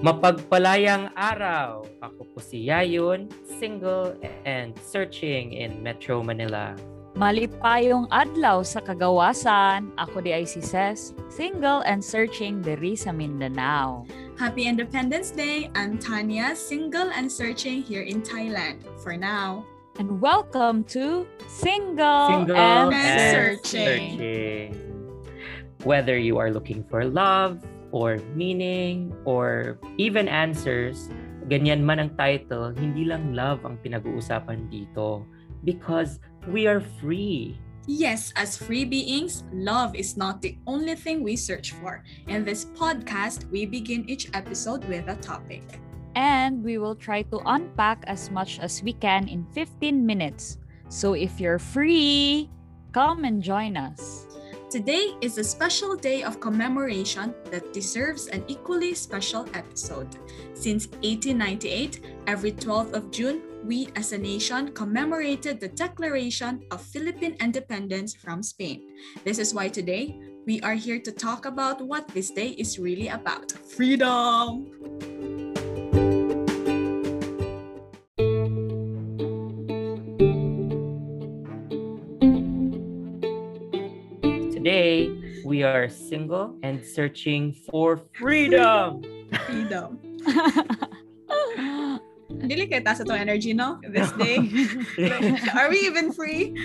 Mapagpalayang araw! Ako po si Yayon, single and searching in Metro Manila. Malipayong adlaw sa kagawasan. Ako di ay si Ses, single and searching diri sa Mindanao. Happy Independence Day! I'm Tanya, single and searching here in Thailand for now. And welcome to Single, Single and, and Searching. Searching. Whether you are looking for love, or meaning, or even answers, ganyan man ang title, hindi lang love ang pinag-uusapan dito. Because we are free. Yes, as free beings, love is not the only thing we search for. In this podcast, we begin each episode with a topic. And we will try to unpack as much as we can in 15 minutes. So if you're free, come and join us. Today is a special day of commemoration that deserves an equally special episode. Since 1898, every 12th of June, we as a nation commemorated the declaration of Philippine independence from Spain. This is why today we are here to talk about what this day is really about freedom. We are single and searching for freedom. Freedom. Dili kay taas itong energy, no? This day. are we even free?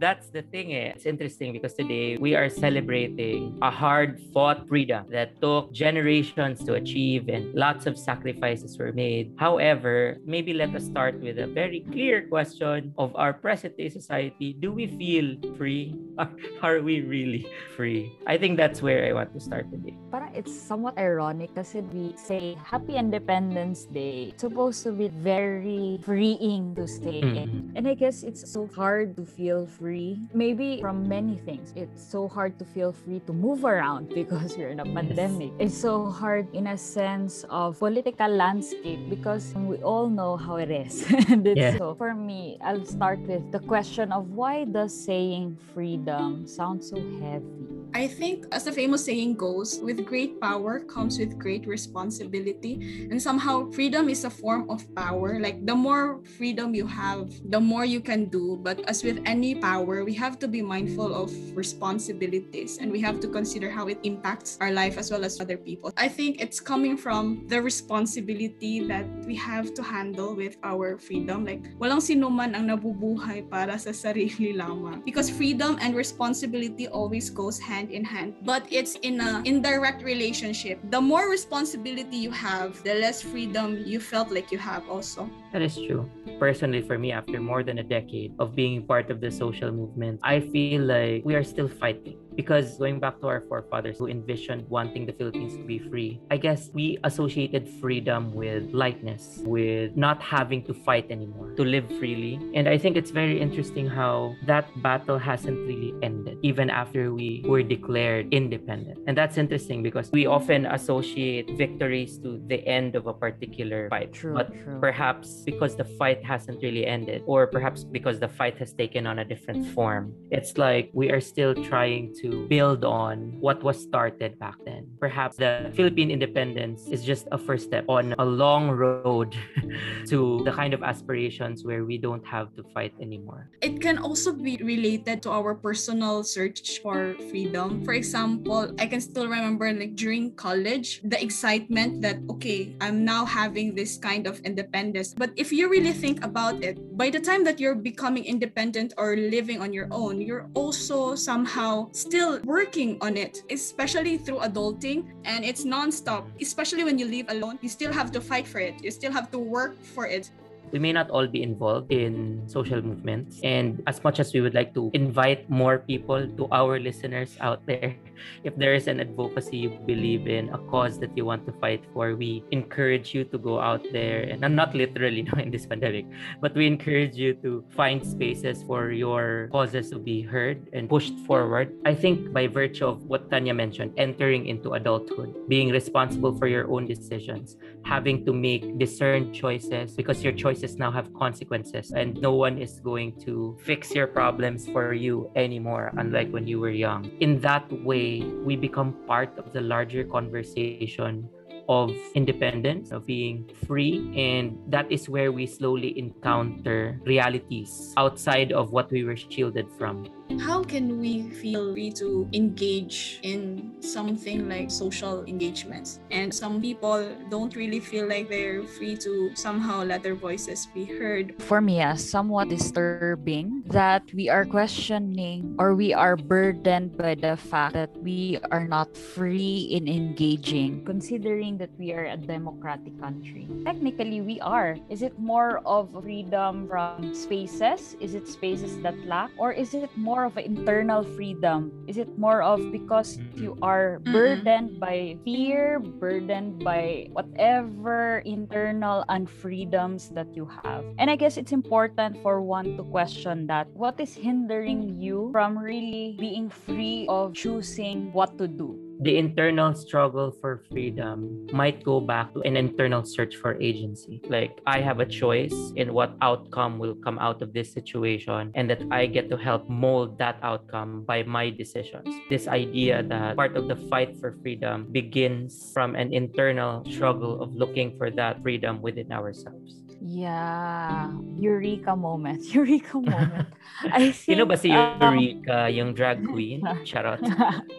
That's the thing eh. It's interesting because today we are celebrating a hard-fought freedom that took generations to achieve and lots of sacrifices were made. However, maybe let us start with a very clear question of our present-day society. Do we feel free? Are, are we really free? I think that's where I want to start today. Parang it's somewhat ironic kasi we say Happy Independence Day. It's supposed to be very freeing to stay in. Mhm. And I guess it's so hard to feel free. Maybe from many things. It's so hard to feel free to move around because we're in a pandemic. It's so hard in a sense of political landscape because we all know how it is. and it's Yeah. so for me, I'll start with the question of why does saying freedom sound so heavy? I think, as the famous saying goes, with great power comes with great responsibility. And somehow, freedom is a form of power. Like, the more freedom you have, the more you can do. But as with any power, we have to be mindful of responsibilities and we have to consider how it impacts our life as well as other people. I think it's coming from the responsibility that we have to handle with our freedom. Like, walang sinuman ang nabubuhay para sa sarili lamang. Because freedom and responsibility always goes hand in hand. But it's in a indirect relationship. The more responsibility you have, the less freedom you felt like you have also. That is true. Personally, for me, after more than a decade of being part of the social movement, I feel like we are still fighting. Because going back to our forefathers who envisioned wanting the Philippines to be free, I guess we associated freedom with lightness, with not having to fight anymore, to live freely. And I think it's very interesting how that battle hasn't really ended, even after we were declared independent. And that's interesting because we often associate victories to the end of a particular fight. True, But true. perhaps because the fight hasn't really ended or perhaps because the fight has taken on a different form it's like we are still trying to build on what was started back then perhaps the philippine independence is just a first step on a long road to the kind of aspirations where we don't have to fight anymore It can also be related to our personal search for freedom. For example, I can still remember like during college, the excitement that okay, I'm now having this kind of independence. But if you really think about it, by the time that you're becoming independent or living on your own, you're also somehow still working on it, especially through adulting and it's nonstop. Especially when you live alone, you still have to fight for it. You still have to work for it. we may not all be involved in social movements. And as much as we would like to invite more people to our listeners out there, if there is an advocacy you believe in, a cause that you want to fight for, we encourage you to go out there and not literally no, in this pandemic, but we encourage you to find spaces for your causes to be heard and pushed forward. I think by virtue of what Tanya mentioned, entering into adulthood, being responsible for your own decisions, having to make discerned choices because your choices now have consequences and no one is going to fix your problems for you anymore unlike when you were young in that way we become part of the larger conversation of independence, of being free. And that is where we slowly encounter realities outside of what we were shielded from. How can we feel free to engage in something like social engagements? And some people don't really feel like they're free to somehow let their voices be heard. For me, uh, somewhat disturbing that we are questioning or we are burdened by the fact that we are not free in engaging, considering that we are a democratic country. Technically, we are. Is it more of freedom from spaces? Is it spaces that lack? Or is it more more of an internal freedom? Is it more of because you mm-hmm. are mm-hmm. burdened by fear, burdened by whatever internal unfreedoms that you have? And I guess it's important for one to question that. What is hindering you from really being free of choosing what to do? The internal struggle for freedom might go back to an internal search for agency. Like, I have a choice in what outcome will come out of this situation, and that I get to help mold that outcome by my decisions. This idea that part of the fight for freedom begins from an internal struggle of looking for that freedom within ourselves. Yeah. Eureka moment. Eureka moment. I think, Sino ba si um, Eureka, yung drag queen? Charot.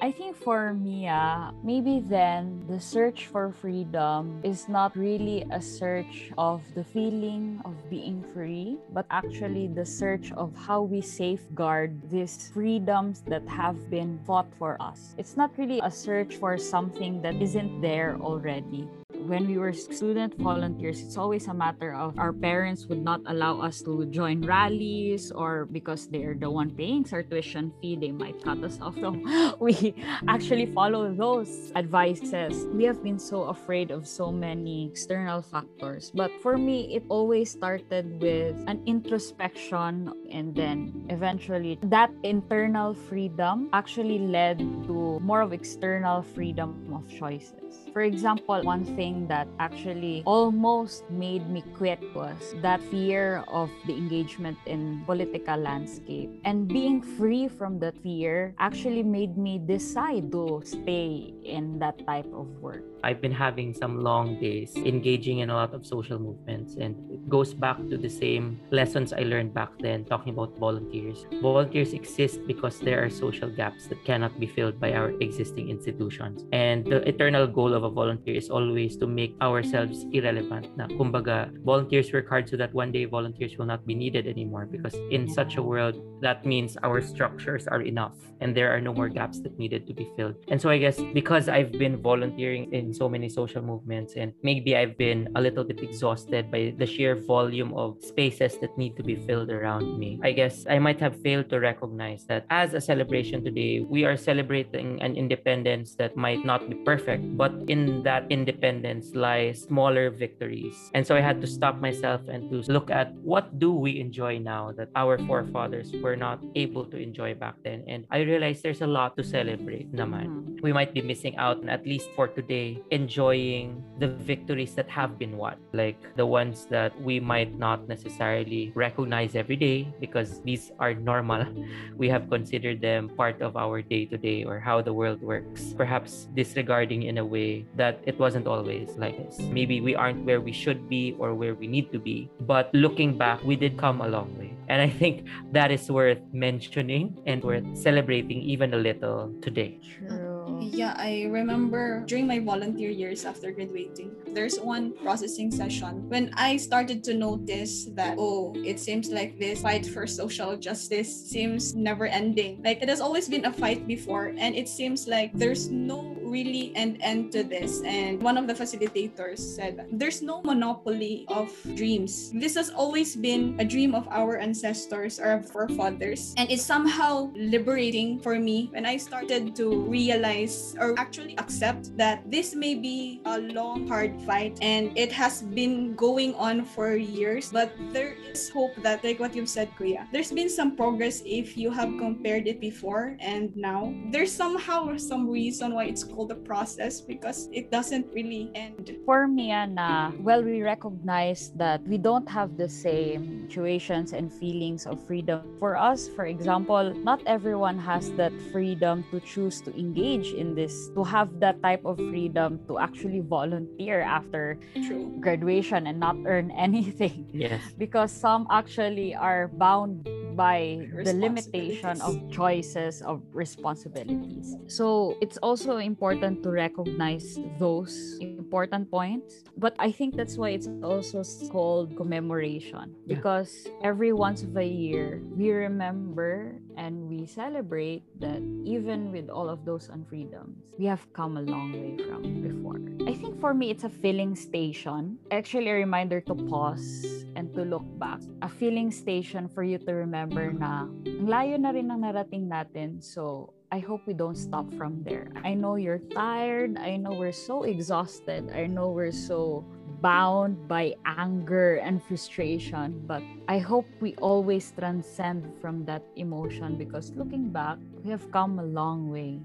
I think for me, ah, maybe then the search for freedom is not really a search of the feeling of being free, but actually the search of how we safeguard these freedoms that have been fought for us. It's not really a search for something that isn't there already when we were student volunteers, it's always a matter of our parents would not allow us to join rallies or because they're the one paying our tuition fee, they might cut us off. So we actually follow those advices. We have been so afraid of so many external factors. But for me, it always started with an introspection and then eventually that internal freedom actually led to more of external freedom of choices. For example, one thing that actually almost made me quit was that fear of the engagement in political landscape. And being free from that fear actually made me decide to stay in that type of work. I've been having some long days engaging in a lot of social movements, and it goes back to the same lessons I learned back then talking about volunteers. Volunteers exist because there are social gaps that cannot be filled by our existing institutions. And the eternal goal of a volunteer is always to make ourselves irrelevant. Na, kumbaga, volunteers work hard so that one day volunteers will not be needed anymore because in such a world, that means our structures are enough and there are no more gaps that needed to be filled. And so I guess because I've been volunteering in so many social movements and maybe I've been a little bit exhausted by the sheer volume of spaces that need to be filled around me. I guess I might have failed to recognize that as a celebration today, we are celebrating an independence that might not be perfect, but in that independence lies smaller victories. And so I had to stop myself and to look at what do we enjoy now that our forefathers were not able to enjoy back then. And I realized there's a lot to celebrate naman. Mm-hmm. We might be missing out at least for today enjoying the victories that have been won, like the ones that we might not necessarily recognize every day because these are normal. We have considered them part of our day to day or how the world works, perhaps disregarding in a way that it wasn't always like this. Maybe we aren't where we should be or where we need to be, but looking back, we did come a long way. And I think that is worth mentioning and worth celebrating even a little today. True. Yeah, I remember during my volunteer years after graduating, there's one processing session when I started to notice that, oh, it seems like this fight for social justice seems never ending. Like it has always been a fight before, and it seems like there's no really an end to this. And one of the facilitators said, there's no monopoly of dreams. This has always been a dream of our ancestors or forefathers. And it's somehow liberating for me when I started to realize or actually accept that this may be a long, hard fight and it has been going on for years. But there is hope that, like what you've said, Kuya, there's been some progress if you have compared it before and now. There's somehow some reason why it's called unravel the process because it doesn't really end. For me, Anna, well, we recognize that we don't have the same situations and feelings of freedom. For us, for example, not everyone has that freedom to choose to engage in this, to have that type of freedom to actually volunteer after True. graduation and not earn anything. Yes. Because some actually are bound by mm, the limitation of choices of responsibilities. So it's also important to recognize those important points. But I think that's why it's also called commemoration Yeah. because every once of a year we remember and we celebrate that even with all of those unfreedoms, we have come a long way from before. I think for me, it's a filling station. Actually, a reminder to pause and to look back. A filling station for you to remember na ang layo na rin ang narating natin. So, I hope we don't stop from there. I know you're tired. I know we're so exhausted. I know we're so bound by anger and frustration. But I hope we always transcend from that emotion because looking back, we have come a long way.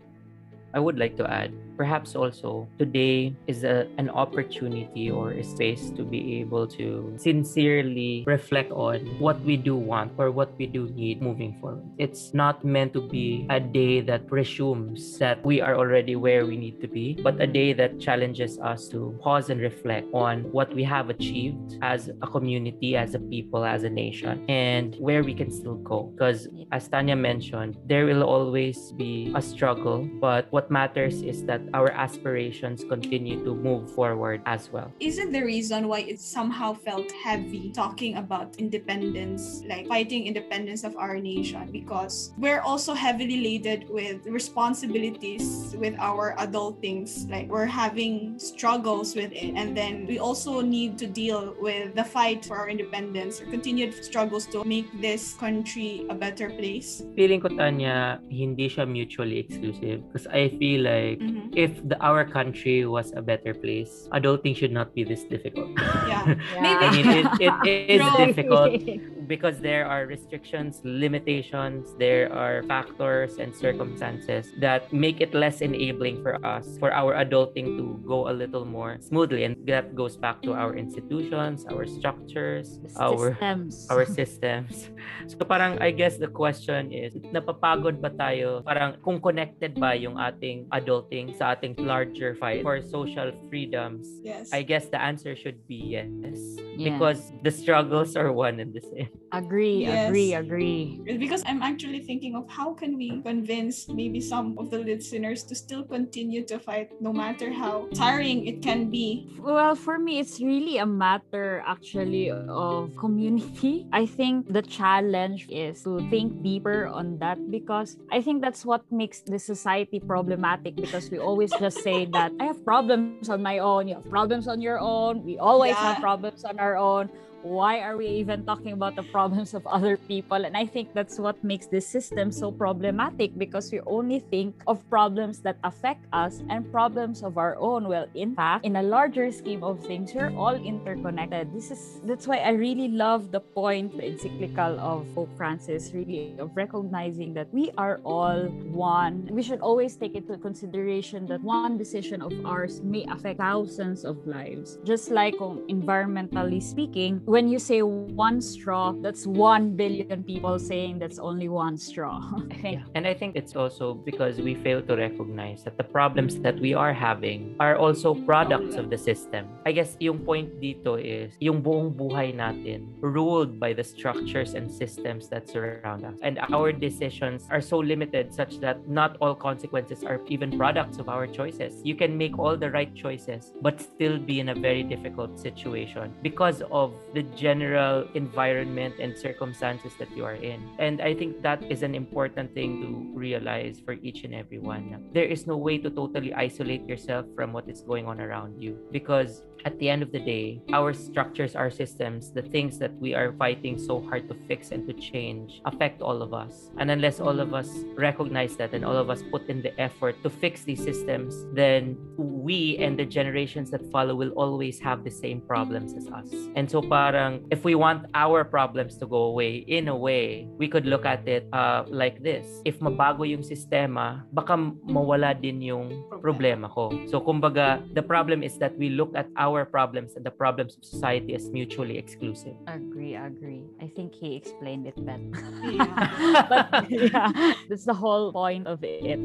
I would like to add, perhaps also today is a, an opportunity or a space to be able to sincerely reflect on what we do want or what we do need moving forward. It's not meant to be a day that presumes that we are already where we need to be, but a day that challenges us to pause and reflect on what we have achieved as a community, as a people, as a nation, and where we can still go. Because as Tanya mentioned, there will always be a struggle, but what matters is that our aspirations continue to move forward as well. Isn't the reason why it somehow felt heavy talking about independence, like fighting independence of our nation? Because we're also heavily laden with responsibilities with our adult things. Like we're having struggles with it. And then we also need to deal with the fight for our independence or continued struggles to make this country a better place. Feeling ko, Tanya, hindi siya mutually exclusive. Because I feel like Mhm. if the, our country was a better place, adulting should not be this difficult. Yeah. Yeah. I mean, it, it, it is difficult because there are restrictions, limitations, there are factors and circumstances that make it less enabling for us, for our adulting to go a little more smoothly. And that goes back to our institutions, our structures, our systems. our systems. So parang I guess the question is, napapagod ba tayo? Parang kung connected ba yung ating adulting sa ating larger fight for social freedoms? Yes. I guess the answer should be yes. Yeah. Because the struggles are one and the same. Agree, Yes. agree, agree. because I'm actually thinking of how can we convince maybe some of the listeners to still continue to fight no matter how tiring it can be. Well, for me, it's really a matter actually of community. I think the challenge is to think deeper on that because I think that's what makes the society problematic because we always just say that I have problems on my own, you have problems on your own, we always have problems on our own. Why are we even talking about the problems of other people? And I think that's what makes this system so problematic because we only think of problems that affect us and problems of our own. Well, in fact, in a larger scheme of things, we're all interconnected. This is that's why I really love the point, the encyclical of Pope Francis, really of recognizing that we are all one. We should always take into consideration that one decision of ours may affect thousands of lives. Just like environmentally speaking, when you say one straw, that's one billion people saying that's only one straw. Think And I think it's also because we fail to recognize that the problems that we are having are also products of the system. I guess yung point dito is yung buong buhay natin ruled by the structures and systems that surround us. And our decisions are so limited such that not all consequences are even products of our choices. You can make all the right choices but still be in a very difficult situation because of the general environment and circumstances that you are in. And I think that is an important thing to realize for each and every one. There is no way to totally isolate yourself from what is going on around you because at the end of the day, our structures, our systems, the things that we are fighting so hard to fix and to change affect all of us. And unless all of us recognize that and all of us put in the effort to fix these systems, then we and the generations that follow will always have the same problems as us. And so para parang if we want our problems to go away, in a way, we could look at it uh, like this. If mabago yung sistema, baka mawala din yung problema ko. So kumbaga, the problem is that we look at our problems and the problems of society as mutually exclusive. Agree, agree. I think he explained it better. Yeah. but yeah, that's the whole point of it.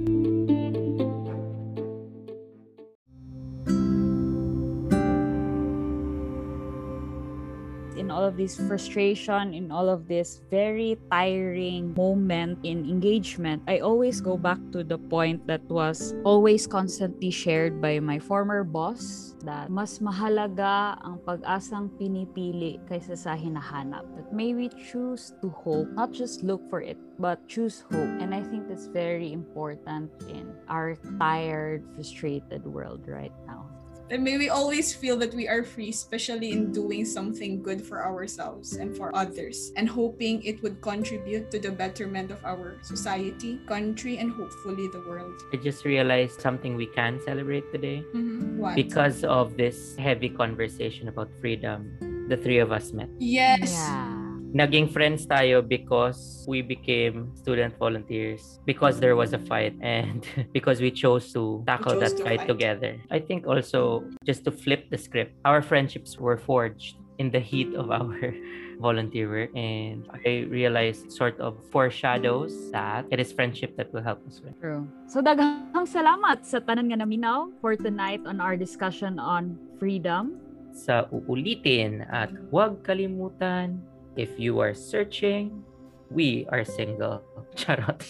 In all of this frustration, in all of this very tiring moment in engagement, I always go back to the point that was always constantly shared by my former boss that mas mahalaga ang pag-asang pinipili kaysa sa hinahanap. That may we choose to hope, not just look for it, but choose hope. And I think that's very important in our tired, frustrated world right now. And may we always feel that we are free, especially in doing something good for ourselves and for others, and hoping it would contribute to the betterment of our society, country, and hopefully the world. I just realized something we can celebrate today. Mhm. What? Because of this heavy conversation about freedom, the three of us met. yes. Yeah. Naging friends tayo because we became student volunteers because there was a fight and because we chose to tackle chose that to fight fight. together. I think also just to flip the script, our friendships were forged in the heat of our volunteer work and I realized sort of foreshadows that it is friendship that will help us win. True. So daghang salamat sa tanan nga naminaw for tonight on our discussion on freedom. Sa uulitin at huwag kalimutan if you are searching, we are single. Charot.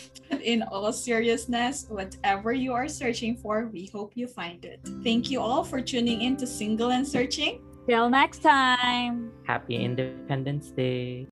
In all seriousness, whatever you are searching for, we hope you find it. Thank you all for tuning in to Single and Searching. Till next time. Happy Independence Day.